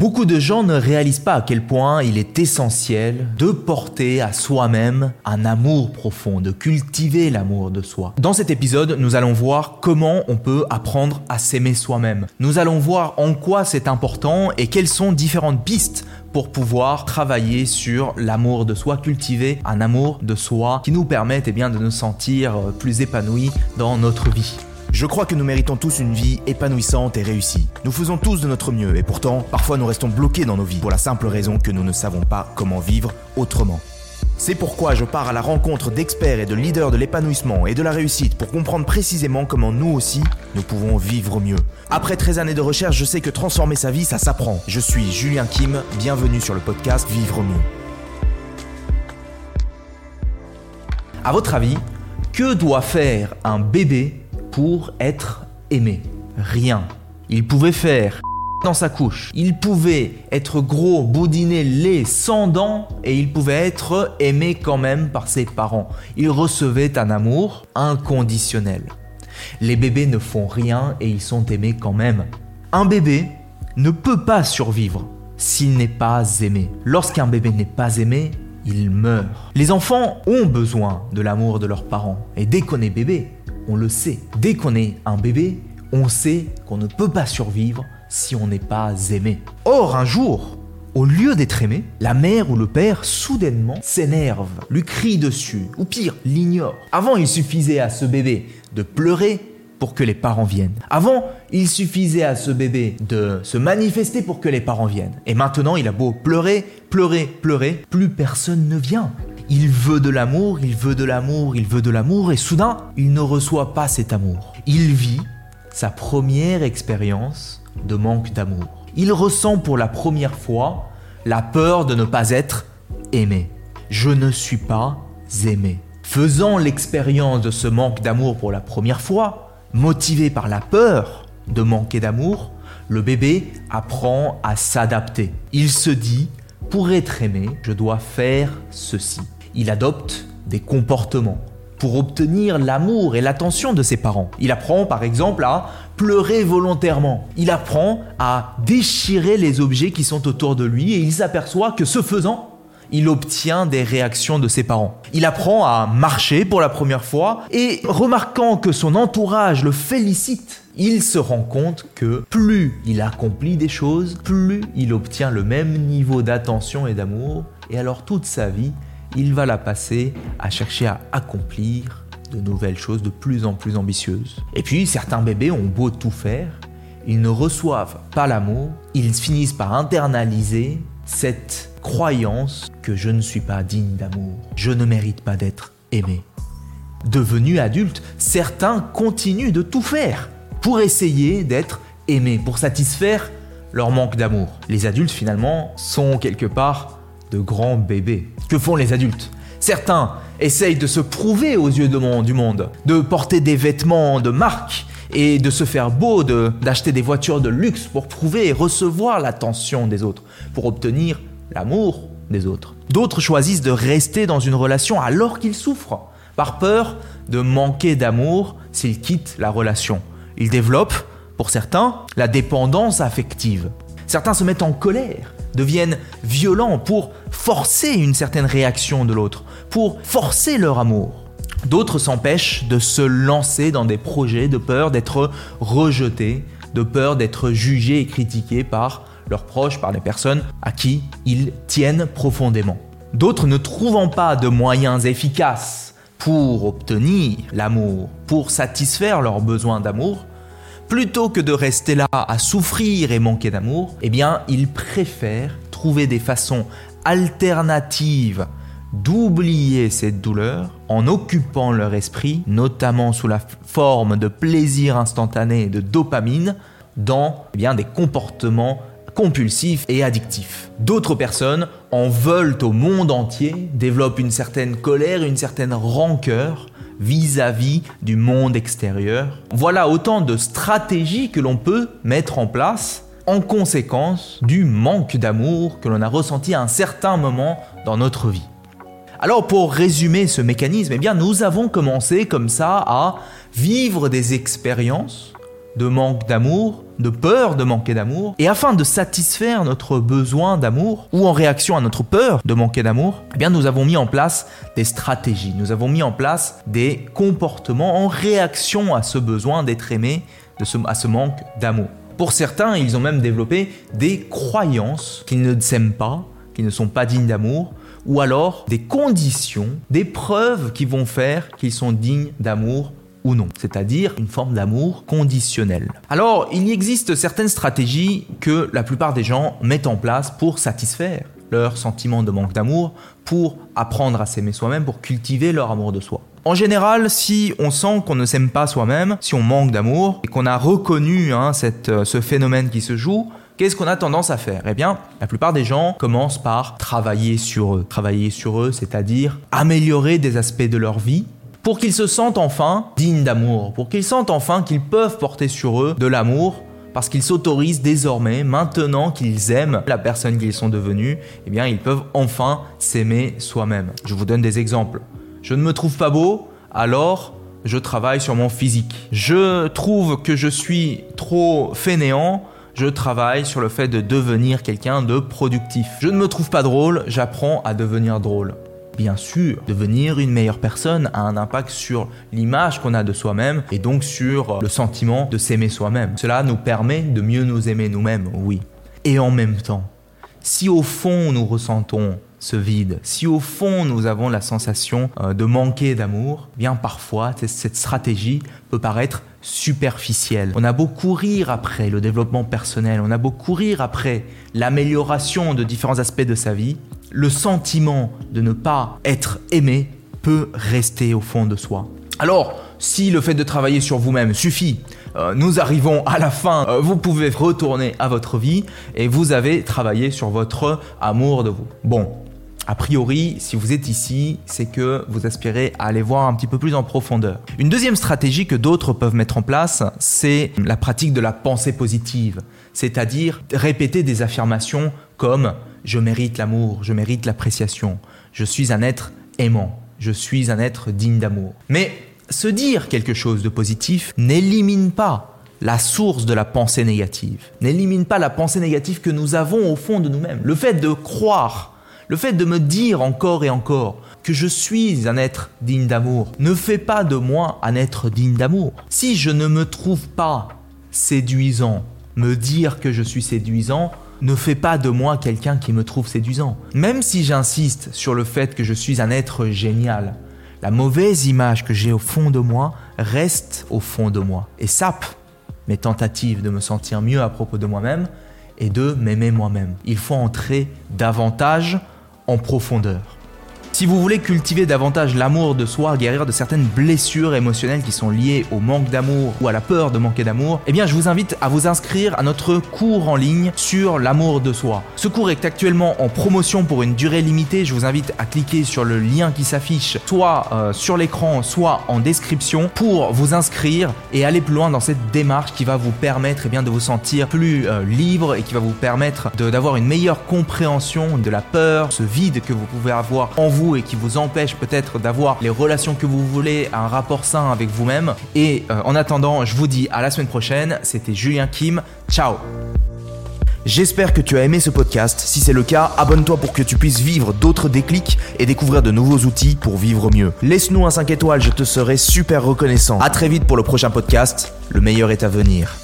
Beaucoup de gens ne réalisent pas à quel point il est essentiel de porter à soi-même un amour profond, de cultiver l'amour de soi. Dans cet épisode, nous allons voir comment on peut apprendre à s'aimer soi-même. Nous allons voir en quoi c'est important et quelles sont différentes pistes pour pouvoir travailler sur l'amour de soi, cultiver un amour de soi qui nous permette eh bien, de nous sentir plus épanouis dans notre vie. Je crois que nous méritons tous une vie épanouissante et réussie. Nous faisons tous de notre mieux et pourtant, parfois nous restons bloqués dans nos vies pour la simple raison que nous ne savons pas comment vivre autrement. C'est pourquoi je pars à la rencontre d'experts et de leaders de l'épanouissement et de la réussite pour comprendre précisément comment nous aussi, nous pouvons vivre mieux. Après 13 années de recherche, je sais que transformer sa vie, ça s'apprend. Je suis Julien Kim, bienvenue sur le podcast Vivre mieux. À votre avis, que doit faire un bébé pour être aimé. Rien. Il pouvait faire dans sa couche. Il pouvait être gros, boudiné, laid, sans dents, et il pouvait être aimé quand même par ses parents. Il recevait un amour inconditionnel. Les bébés ne font rien et ils sont aimés quand même. Un bébé ne peut pas survivre s'il n'est pas aimé. Lorsqu'un bébé n'est pas aimé, il meurt. Les enfants ont besoin de l'amour de leurs parents. Et dès qu'on est bébé, on le sait. Dès qu'on est un bébé, on sait qu'on ne peut pas survivre si on n'est pas aimé. Or, un jour, au lieu d'être aimé, la mère ou le père soudainement s'énerve, lui crie dessus, ou pire, l'ignore. Avant, il suffisait à ce bébé de pleurer pour que les parents viennent. Avant, il suffisait à ce bébé de se manifester pour que les parents viennent. Et maintenant, il a beau pleurer, pleurer, pleurer, plus personne ne vient. Il veut de l'amour, il veut de l'amour, il veut de l'amour, et soudain, il ne reçoit pas cet amour. Il vit sa première expérience de manque d'amour. Il ressent pour la première fois la peur de ne pas être aimé. Je ne suis pas aimé. Faisant l'expérience de ce manque d'amour pour la première fois, motivé par la peur de manquer d'amour, le bébé apprend à s'adapter. Il se dit, pour être aimé, je dois faire ceci il adopte des comportements pour obtenir l'amour et l'attention de ses parents. Il apprend par exemple à pleurer volontairement. Il apprend à déchirer les objets qui sont autour de lui et il s'aperçoit que ce faisant, il obtient des réactions de ses parents. Il apprend à marcher pour la première fois et remarquant que son entourage le félicite, il se rend compte que plus il accomplit des choses, plus il obtient le même niveau d'attention et d'amour et alors toute sa vie, il va la passer à chercher à accomplir de nouvelles choses de plus en plus ambitieuses. Et puis certains bébés ont beau tout faire, ils ne reçoivent pas l'amour, ils finissent par internaliser cette croyance que je ne suis pas digne d'amour, je ne mérite pas d'être aimé. Devenus adultes, certains continuent de tout faire pour essayer d'être aimés, pour satisfaire leur manque d'amour. Les adultes finalement sont quelque part de grands bébés. Que font les adultes? Certains essayent de se prouver aux yeux du monde, de porter des vêtements de marque et de se faire beau, d'acheter des voitures de luxe pour prouver et recevoir l'attention des autres, pour obtenir l'amour des autres. D'autres choisissent de rester dans une relation alors qu'ils souffrent, par peur de manquer d'amour s'ils quittent la relation. Ils développent, pour certains, la dépendance affective. Certains se mettent en colère deviennent violents pour forcer une certaine réaction de l'autre, pour forcer leur amour. D'autres s'empêchent de se lancer dans des projets de peur d'être rejetés, de peur d'être jugés et critiqués par leurs proches, par les personnes à qui ils tiennent profondément. D'autres ne trouvant pas de moyens efficaces pour obtenir l'amour, pour satisfaire leurs besoins d'amour, plutôt que de rester là à souffrir et manquer d'amour, eh bien, ils préfèrent trouver des façons alternatives d'oublier cette douleur en occupant leur esprit, notamment sous la forme de plaisir instantané et de dopamine, dans eh des comportements compulsifs et addictifs. D'autres personnes en veulent au monde entier, développent une certaine colère, une certaine rancœur, vis-à-vis du monde extérieur. Voilà autant de stratégies que l'on peut mettre en place en conséquence du manque d'amour que l'on a ressenti à un certain moment dans notre vie. Alors pour résumer ce mécanisme, eh bien nous avons commencé comme ça à vivre des expériences de manque d'amour, de peur de manquer d'amour. Et afin de satisfaire notre besoin d'amour, ou en réaction à notre peur de manquer d'amour, eh bien nous avons mis en place des stratégies, nous avons mis en place des comportements en réaction à ce besoin d'être aimé, à ce manque d'amour. Pour certains, ils ont même développé des croyances qu'ils ne s'aiment pas, qu'ils ne sont pas dignes d'amour, ou alors des conditions, des preuves qui vont faire qu'ils sont dignes d'amour ou non, c'est-à-dire une forme d'amour conditionnel. Alors, il existe certaines stratégies que la plupart des gens mettent en place pour satisfaire leur sentiment de manque d'amour, pour apprendre à s'aimer soi-même, pour cultiver leur amour de soi. En général, si on sent qu'on ne s'aime pas soi-même, si on manque d'amour, et qu'on a reconnu hein, euh, ce phénomène qui se joue, qu'est-ce qu'on a tendance à faire? Eh bien, la plupart des gens commencent par travailler sur eux. Travailler sur eux, c'est-à-dire améliorer des aspects de leur vie, pour qu'ils se sentent enfin dignes d'amour, pour qu'ils sentent enfin qu'ils peuvent porter sur eux de l'amour, parce qu'ils s'autorisent désormais, maintenant qu'ils aiment la personne qu'ils sont devenus, eh bien ils peuvent enfin s'aimer soi-même. Je vous donne des exemples. Je ne me trouve pas beau, alors je travaille sur mon physique. Je trouve que je suis trop fainéant, je travaille sur le fait de devenir quelqu'un de productif. Je ne me trouve pas drôle, j'apprends à devenir drôle bien sûr, devenir une meilleure personne a un impact sur l'image qu'on a de soi-même et donc sur le sentiment de s'aimer soi-même. Cela nous permet de mieux nous aimer nous-mêmes, oui. Et en même temps, si au fond nous ressentons ce vide, si au fond nous avons la sensation euh, de manquer d'amour, bien parfois cette stratégie peut paraître superficielle. On a beau courir après le développement personnel, on a beau courir après l'amélioration de différents aspects de sa vie, le sentiment de ne pas être aimé peut rester au fond de soi. Alors, si le fait de travailler sur vous-même suffit, euh, nous arrivons à la fin, euh, vous pouvez retourner à votre vie et vous avez travaillé sur votre amour de vous. Bon, a priori, si vous êtes ici, c'est que vous aspirez à aller voir un petit peu plus en profondeur. Une deuxième stratégie que d'autres peuvent mettre en place, c'est la pratique de la pensée positive, c'est-à-dire répéter des affirmations comme je mérite l'amour, je mérite l'appréciation, je suis un être aimant, je suis un être digne d'amour. Mais se dire quelque chose de positif n'élimine pas la source de la pensée négative, n'élimine pas la pensée négative que nous avons au fond de nous-mêmes. Le fait de croire, le fait de me dire encore et encore que je suis un être digne d'amour ne fait pas de moi un être digne d'amour. Si je ne me trouve pas séduisant, me dire que je suis séduisant ne fait pas de moi quelqu'un qui me trouve séduisant. Même si j'insiste sur le fait que je suis un être génial, la mauvaise image que j'ai au fond de moi reste au fond de moi et sape mes tentatives de me sentir mieux à propos de moi-même et de m'aimer moi-même. Il faut entrer davantage en profondeur. Si vous voulez cultiver davantage l'amour de soi, guérir de certaines blessures émotionnelles qui sont liées au manque d'amour ou à la peur de manquer d'amour, eh bien je vous invite à vous inscrire à notre cours en ligne sur l'amour de soi. Ce cours est actuellement en promotion pour une durée limitée. Je vous invite à cliquer sur le lien qui s'affiche soit euh, sur l'écran, soit en description pour vous inscrire et aller plus loin dans cette démarche qui va vous permettre eh bien, de vous sentir plus euh, libre et qui va vous permettre d'avoir une meilleure compréhension de la peur, ce vide que vous pouvez avoir en et qui vous empêche peut-être d'avoir les relations que vous voulez, un rapport sain avec vous-même. Et euh, en attendant, je vous dis à la semaine prochaine. C'était Julien Kim. Ciao J'espère que tu as aimé ce podcast. Si c'est le cas, abonne-toi pour que tu puisses vivre d'autres déclics et découvrir de nouveaux outils pour vivre mieux. Laisse-nous un 5 étoiles, je te serai super reconnaissant. À très vite pour le prochain podcast. Le meilleur est à venir.